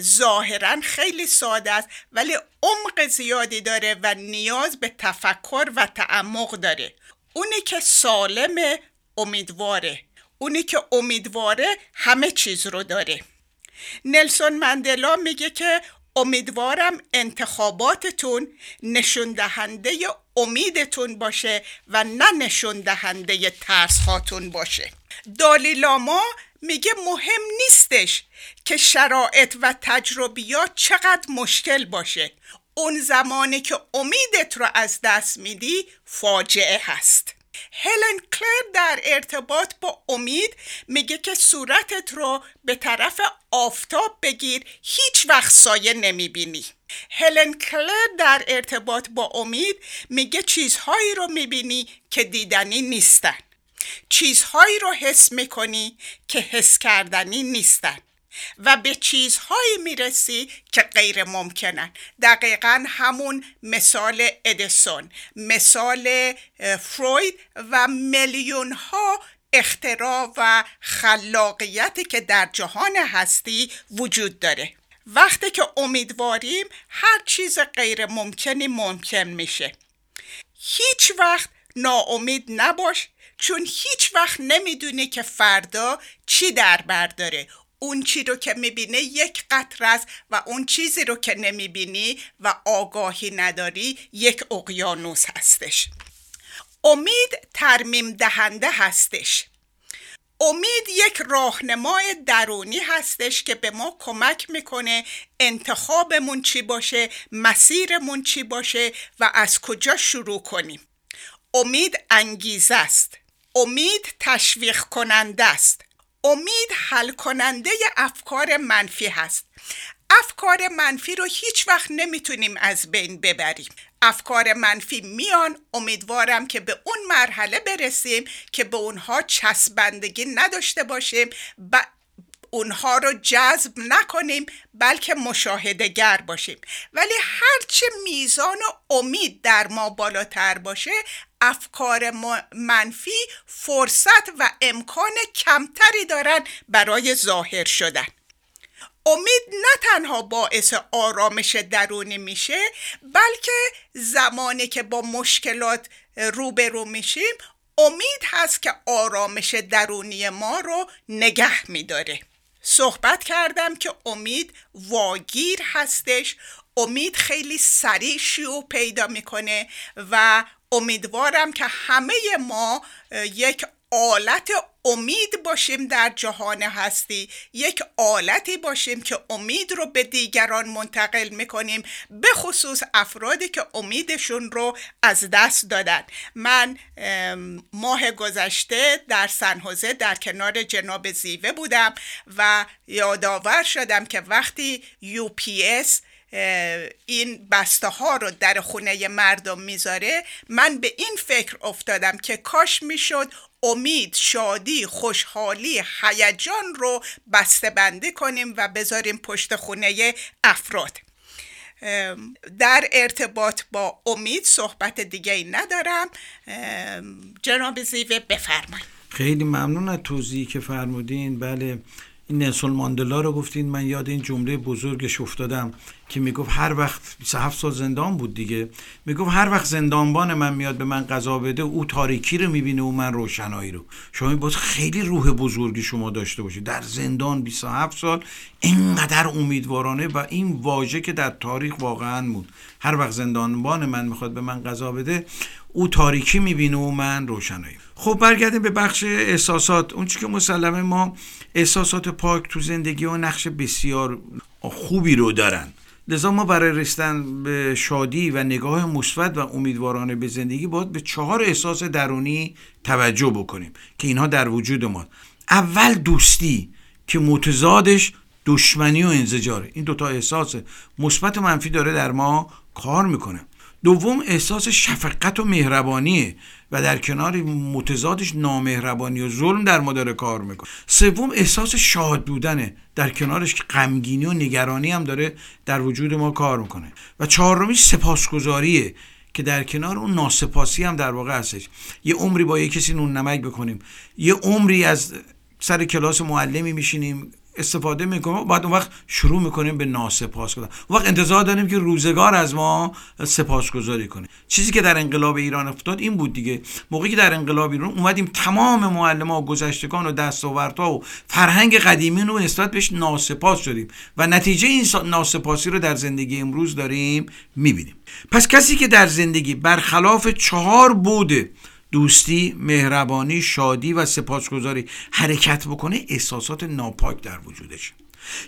ظاهرا خیلی ساده است ولی عمق زیادی داره و نیاز به تفکر و تعمق داره. اونی که سالم امیدواره اونی که امیدواره همه چیز رو داره. نلسون مندلا میگه که امیدوارم انتخاباتتون نشون دهنده امیدتون باشه و نه نشون دهنده ترس هاتون باشه دالیلاما میگه مهم نیستش که شرایط و تجربیات چقدر مشکل باشه. اون زمانی که امیدت رو از دست میدی فاجعه هست. هلن کلر در ارتباط با امید میگه که صورتت رو به طرف آفتاب بگیر هیچ وقت سایه نمی‌بینی. هلن کلر در ارتباط با امید میگه چیزهایی رو می‌بینی که دیدنی نیستن. چیزهایی رو حس می‌کنی که حس کردنی نیستن. و به چیزهایی می‌رسی که غیر ممکنن. دقیقا همون مثال ادیسون مثال فروید و میلیون ها اختراع و خلاقیتی که در جهان هستی وجود داره. وقتی که امیدواریم هر چیز غیر ممکنی ممکن میشه. هیچ وقت ناامید نباش چون هیچ وقت نمی‌دونی که فردا چی در بر داره. اون چی رو که می‌بینه یک قطر است و اون چیزی رو که نمی‌بینی و آگاهی نداری یک اقیانوس هستش. امید ترمیم دهنده هستش. امید یک راهنمای درونی هستش که به ما کمک می‌کنه انتخابمون چی باشه مسیرمون چی باشه و از کجا شروع کنیم. امید انگیزه است. امید تشویق کننده است. امید حل کننده افکار منفی هست. افکار منفی رو هیچ وقت نمی‌تونیم از بین ببریم. افکار منفی میان امیدوارم که به اون مرحله برسیم که به اونها چسبندگی نداشته باشیم اونها رو جذب نکنیم بلکه مشاهده گر باشیم. ولی هرچه میزان امید در ما بالاتر باشه افکار منفی فرصت و امکان کمتری دارن برای ظاهر شدن. امید نه تنها باعث آرامش درونی میشه بلکه زمانی که با مشکلات روبرو میشیم امید هست که آرامش درونی ما رو نگه میداره. صحبت کردم که امید واگیر هستش. امید خیلی سریع شیوع پیدا می‌کنه و امیدوارم که همه ما یک آلت امید باشیم در جهان هستی. یک آلتی باشیم که امید رو به دیگران منتقل می‌کنیم به خصوص افرادی که امیدشون رو از دست دادن. من ماه گذشته در سنحوزه در کنار جناب زیوه بودم و یادآور شدم که وقتی یو پی اس این بسته ها رو در خونه مردم می‌ذاره من به این فکر افتادم که کاش می‌شد امید شادی خوشحالی هیجان رو بسته بندی کنیم و بذاریم پشت خونه افراد. در ارتباط با امید صحبت دیگه ای ندارم. جناب زیوه بفرمایید. خیلی ممنون از توضیحی که فرمودین. بله این نلسون ماندلا رو گفتین. من یاد این جمله بزرگش افتادم. که می‌گفت هر وقت 27 سال زندان بود دیگه می‌گفت هر وقت زندانبان من میاد به من قضا بده او تاریکی رو می‌بینه و من روشنایی رو. شما باید خیلی روح بزرگی شما داشته باشید. در زندان 27 سال اینقدر امیدوارانه و این واژه که در تاریخ واقعا بود هر وقت زندانبان من می‌خواد به من قضا بده او تاریکی می‌بینه و من روشنایی. خب برگردیم به بخش احساسات. اون که مسلمه ما احساسات پاک تو زندگی و نقش بسیار خوبی رو دارن. لذا ما برای رسیدن به شادی و نگاه مثبت و امیدوارانه به زندگی باید به چهار احساس درونی توجه بکنیم که اینها در وجود ما. اول دوستی که متضادش دشمنی و انزجاره. این دوتا احساس مثبت و منفی داره در ما کار می‌کنه. دوم احساس شفقت و مهربانیه و در کنار متضادش نامهربانی و ظلم در ما داره کار می‌کنه. سوم احساس شاد بودنه. در کنارش غمگینی و نگرانی هم داره در وجود ما کار می‌کنه. و چهارمی سپاسگزاریه که در کنار اون ناسپاسی هم در واقع هستش. یه عمری با یه کسی نون نمک بکنیم. یه عمری از سر کلاس معلمی میشینیم. استفاده می‌کنیم بعد اون وقت شروع می‌کنیم به ناسپاس کردن. اون وقت انتظار داریم که روزگار از ما سپاسگزاری کنه چیزی که در انقلاب ایران افتاد این بود دیگه. موقعی که در انقلاب ایران اومدیم تمام معلم ها و گذشتگان و دستاوردها و فرهنگ قدیمی رو نسبت بهش ناسپاس شدیم و نتیجه این ناسپاسی رو در زندگی امروز داریم می‌بینیم. پس کسی که در زندگی برخلاف چهار بوده دوستی، مهربانی، شادی و سپاسگزاری. حرکت بکنه احساسات ناپاک در وجودش.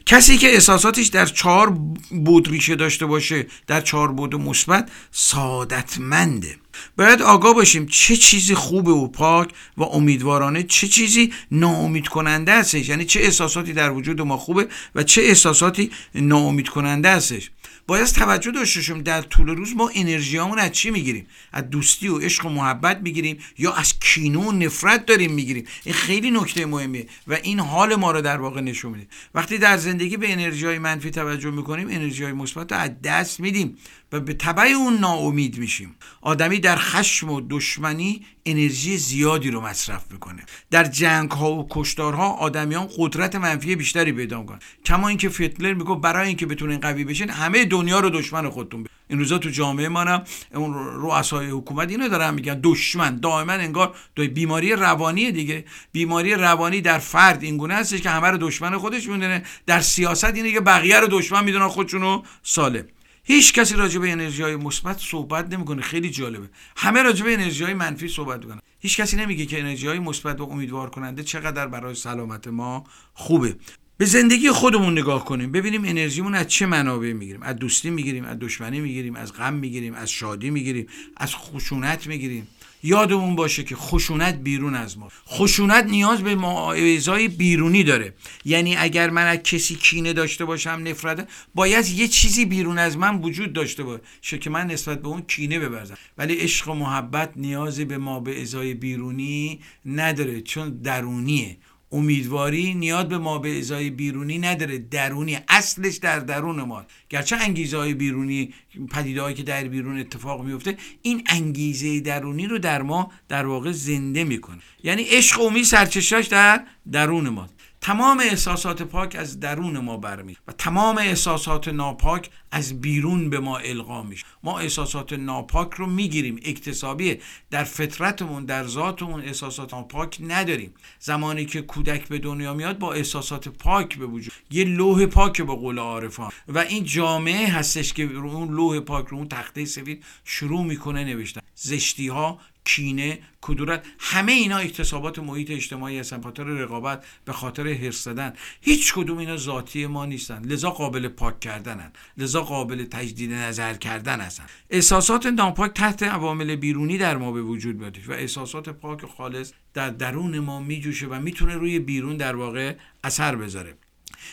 کسی که احساساتش در چهار بود ریشه داشته باشه در چهار بود مثبت سعادتمنده. باید آگاه باشیم چه چیزی خوبه و پاک و امیدوارانه چه چیزی ناامید کننده هستش. یعنی چه احساساتی در وجود ما خوبه و چه احساساتی ناامید کننده هستش. باید توجه داشته باشیم در طول روز ما انرژیامون از چی می‌گیریم؟ از دوستی و عشق و محبت می‌گیریم یا از کینو و نفرت داریم می‌گیریم؟ این خیلی نکته مهمیه و این حال ما رو در واقع نشون میده. وقتی در زندگی به انرژی های منفی توجه می‌کنیم انرژی های مثبت رو از دست میدیم. و به تبع اون ناامید میشیم. آدمی در خشم و دشمنی انرژی زیادی رو مصرف می‌کنه. در جنگ ها و کشتارها آدمیان قدرت منفی بیشتری پیدا می‌کنن. کما اینکه فتلر میگه برای اینکه بتونین قوی بشین همه دنیا رو دشمن خودتون بید. این روزا تو جامعه ما اون رؤسای حکومت اینو دارن میگن دشمن. دائما انگار دو بیماری روانی دیگه. بیماری روانی در فرد این گونه هستش که همه رو دشمن خودش می‌دونه. در سیاست اینه که بقیه رو دشمن می‌دونن خودشونو سالم. هیچ کسی راجع به انرژی های مثبت صحبت نمی‌کنه. خیلی جالبه. همه راجع به انرژی های منفی صحبت می‌کنن. هیچ کسی نمیگه که انرژی های مثبت و امیدوار کننده چقدر برای سلامت ما خوبه. به زندگی خودمون نگاه کنیم. ببینیم انرژیمون از چه منابع می‌گیریم. از دوستی می‌گیریم از دشمنی می‌گیریم از غم می‌گیریم از شادی می‌گیریم از خشونت می‌گیریم. یادمون باشه که خشونت بیرون از ما. خشونت نیاز به معاوضای بیرونی داره. یعنی اگر من از کسی کینه داشته باشم نفرت باید یه چیزی بیرون از من وجود داشته باشه که من نسبت به اون کینه ببرزم. ولی عشق و محبت نیازی به ما بیرونی نداره چون درونیه. امیدواری نیاز به ما به ازای بیرونی نداره. درونی اصلش در درون ما گرچه انگیزه های بیرونی پدیده که در بیرون اتفاق میفته این انگیزه درونی رو در ما در واقع زنده می‌کنه. یعنی عشق و امید سرچشاش در درون ما تمام احساسات پاک از درون ما برمی و تمام احساسات ناپاک از بیرون به ما القا میشه. ما احساسات ناپاک رو می‌گیریم. اکتسابیه در فطرتمون در ذاتمون احساسات ناپاک نداریم. زمانی که کودک به دنیا میاد با احساسات پاک به وجود یه لوح پاک به قول عارفان. و این جامعه هستش که اون لوح پاک رو اون تخته سفید شروع می‌کنه نوشتن. زشتی ها کینه کدورت همه اینا اکتسابات محیط اجتماعی هستن. خاطر رقابت به خاطر حرص زدن. هیچ کدوم اینا ذاتی ما نیستن. لذا قابل پاک کردنن. لذا قابل تجدید نظر کردن هستن. احساسات ناپاک تحت عوامل بیرونی در ما به وجود میاد و احساسات پاک و خالص در درون ما میجوشه و می‌تونه روی بیرون در واقع اثر بذاره.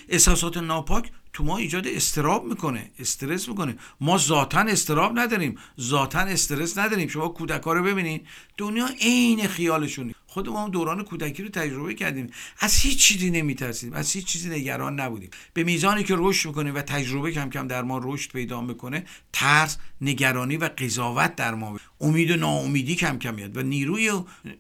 احساسات ناپاک تو ما ایجاد استراب می‌کنه استرس می‌کنه. ما ذاتا استراب نداریم. ذاتا استرس نداریم. شما کودکا رو ببینید دنیا عین خیالشونی خود ما دوران کودکی رو تجربه کردیم. از هیچ چیزی نمیترسیدیم. از هیچ چیزی نگران نبودیم. به میزانی که رشد می‌کنه و تجربه کم کم در ما رشد پیدا می‌کنه ترس نگرانی و قضاوت در ما امید و ناامیدی کم کم میاد و نیروی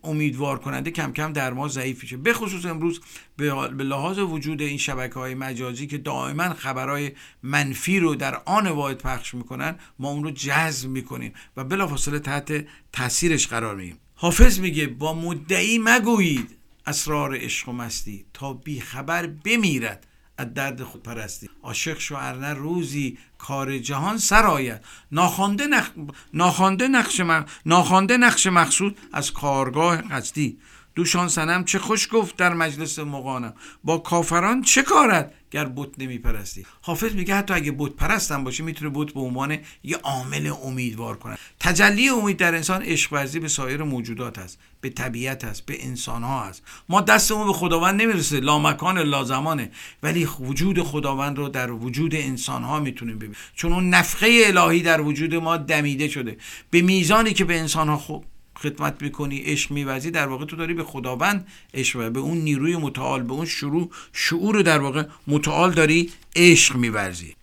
امیدوار کننده کم کم در ما ضعیف میشه. به خصوص امروز به لحاظ وجود این شبکه های مجازی که دائما خبرهای منفی رو در آن واحد پخش می‌کنن ما اون رو جذب می‌کنیم و بلافاصله تحت تاثیرش قرار می‌گیریم. حافظ میگه با مدعی مگویید اسرار عشق و مستی تا بیخبر بمیرد از درد خود پرستی عاشق شو ارنه روزی کار جهان سرایت ناخوانده نخ... ناخوانده نقش م... ناخوانده نقش مقصود از کارگاه قصدی. دوشان سنم چه خوش گفت در مجلس مقانم با کافران چه کارد گر بت نمیپرستی؟ حافظ میگه حتی اگه بت پرستم باشه می‌تونه بت به عنوان یه عامل امیدوار کنه. تجلی امید در انسان عشق ورزی به سایر موجودات است به طبیعت است به انسان ها است. ما دستمون به خداوند نمی‌رسه لامکان لازمانه. ولی وجود خداوند رو در وجود انسان ها می‌تونیم ببینیم. چون اون نفخه الهی در وجود ما دمیده شده. به میزانی که به انسان ها خوب خدمت می‌کنی عشق میوزی در واقع تو داری به خداوند عشق به اون نیروی متعال به اون شروع شعور در واقع متعال داری عشق میورزی.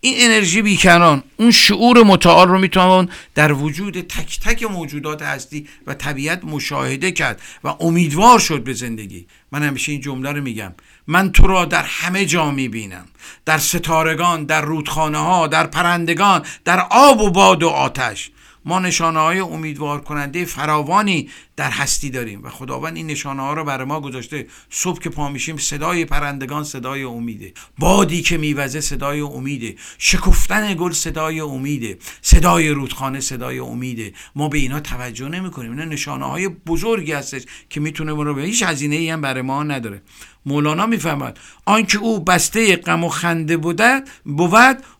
این انرژی بیکران اون شعور متعال رو می‌توان در وجود تک تک موجودات هستی و طبیعت مشاهده کرد و امیدوار شد به زندگی. من همیشه این جمله رو میگم. من تو را در همه جا می‌بینم. در ستارگان در رودخانه ها در پرندگان در آب و باد و آتش. ما نشانه های امیدوار کننده فراوانی در هستی داریم و خداوند این نشانه ها رو برای ما گذاشته. صبح که پا میشیم صدای پرندگان صدای امیده. بادی که میوزه صدای امیده. شکفتن گل صدای امیده. صدای رودخانه صدای امیده. ما به اینا توجه نمی کنیم اینا نشانه های بزرگی هستش که می‌تونه ما رو به هیچ هزینه ای هم برای ما نداره. مولانا می‌فهمد آنکه او بسته غم و خنده بود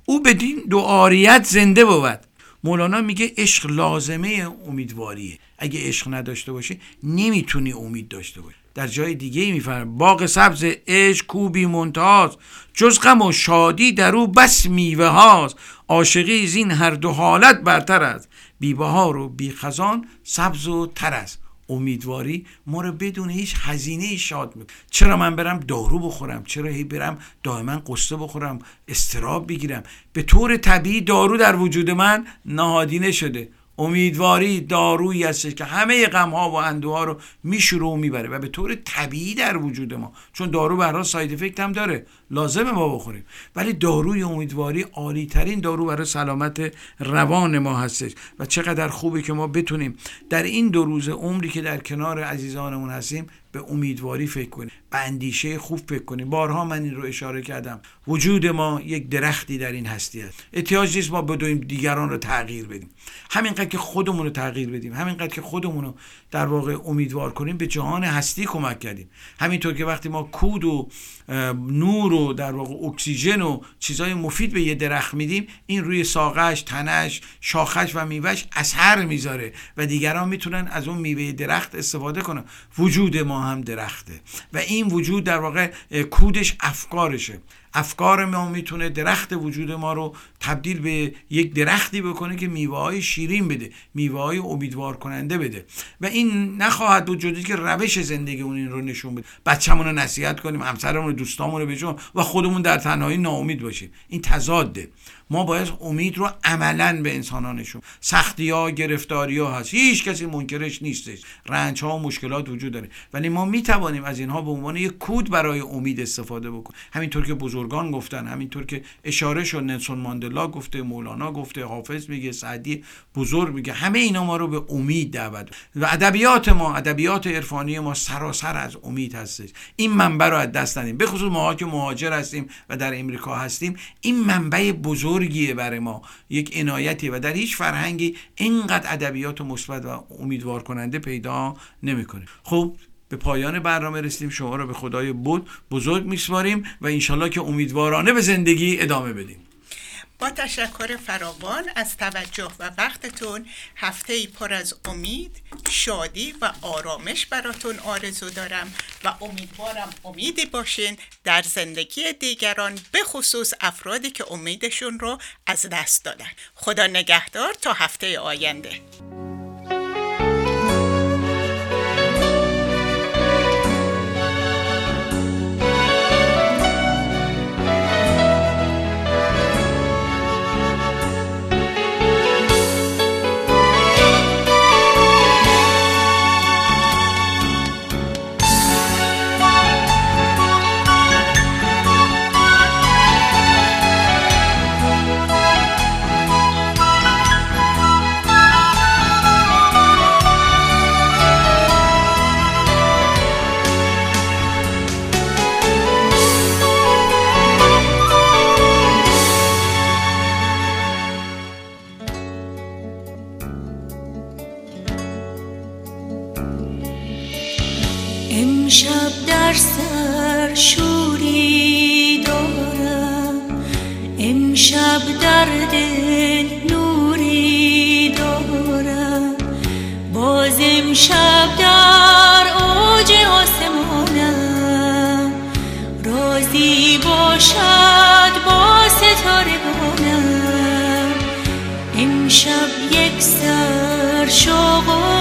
او بدین دعاریت زنده بود. مولانا میگه عشق لازمه امیدواریه. اگه عشق نداشته باشه نمی‌تونی امید داشته باشی. در جای دیگه می‌فهمه باغ سبز عشق کوبی منتهاست جز غم و شادی در او بس میوه هاست. عاشقی زین هر دو حالت برتر است. بی بهار و بی خزان سبز و تر است. امیدواری ما رو بدون هیچ هزینه ای شاد می‌کنه. چرا من برم دارو بخورم؟ چرا هی برم دائما قصه بخورم استراب بگیرم؟ به طور طبیعی دارو در وجود من نهادینه شده. امیدواری دارویی هستش که همه غم ها و اندوها ها رو میشوره و می‌بره و به طور طبیعی در وجود ما. چون دارو برای ساید افکت هم داره. لازمه ما بخوریم. ولی داروی امیدواری عالی ترین دارو برای سلامت روان ما هستش و چقدر خوبه که ما بتونیم در این دو روز عمری که در کنار عزیزانمون هستیم به امیدواری فکر کنیم به اندیشه خوب فکر کنیم بارها من این رو اشاره کردم. وجود ما یک درختی در این هستی است. احتیاج نیست ما بدویم دیگران رو تغییر بدیم. همینقدر که خودمون رو تغییر بدیم. همینقدر که خودمون رو در واقع امیدوار کنیم به جهان هستی کمک کردیم. همینطور که وقتی ما کود و نور و در واقع اکسیژن و چیزای مفید به یه درخت میدیم این روی ساقش تنش شاخش و میوهش اثر می‌ذاره و دیگران می‌تونن از اون میوه درخت استفاده کنن. وجود ما هم درخته و این وجود در واقع کودش افکارشه. افکار ما می‌تونه درخت وجود ما رو تبدیل به یک درختی بکنه که میوه های شیرین بده میوه های امیدوار کننده بده. و این نخواهد بود جدی که روش زندگی اون این رو نشون بده. بچه‌مون رو نصیحت کنیم همسرمون رو دوستامون رو بجون و خودمون در تنهایی ناامید باشیم. این تضاده ما باید امید رو عملا به انسانانشون سختی ها گرفتاری ها هست. هیچ کسی منکرش نیستش. رنج ها و مشکلات وجود داره. ولی ما می توانیم از اینها به عنوان یک کود برای امید استفاده بکنیم. همینطور که بزرگان گفتن همینطور که اشاره شد نلسون ماندلا گفته مولانا گفته حافظ میگه سعدی بزرگ میگه همه اینا ما رو به امید دعوت و ادبیات ما ادبیات عرفانی ما سراسر از امید هستش. این منبع رو از دست ندیم. به خصوص ما که مهاجر هستیم و در امریکا هستیم این منبع بزرگیه برای ما. یک عنایتی و در هیچ فرهنگی اینقدر ادبیات مثبت و امیدوار کننده پیدا نمی‌کنه. خب به پایان برنامه رسیدیم. شما رو به خدای بود بزرگ میسپاریم و انشالله که امیدوارانه به زندگی ادامه بدیم. با تشکر فراوان از توجه و وقتتون هفته ای پر از امید شادی و آرامش براتون آرزو دارم و امیدوارم امیدی باشین در زندگی دیگران به خصوص افرادی که امیدشون رو از دست دادن. خدا نگهدار تا هفته آینده. امشب در سر شوری دارم. امشب در دل نوری دارم. باز امشب در اوج آسمانم. رازی باشد با ستاره بانم. امشب یک سر شوق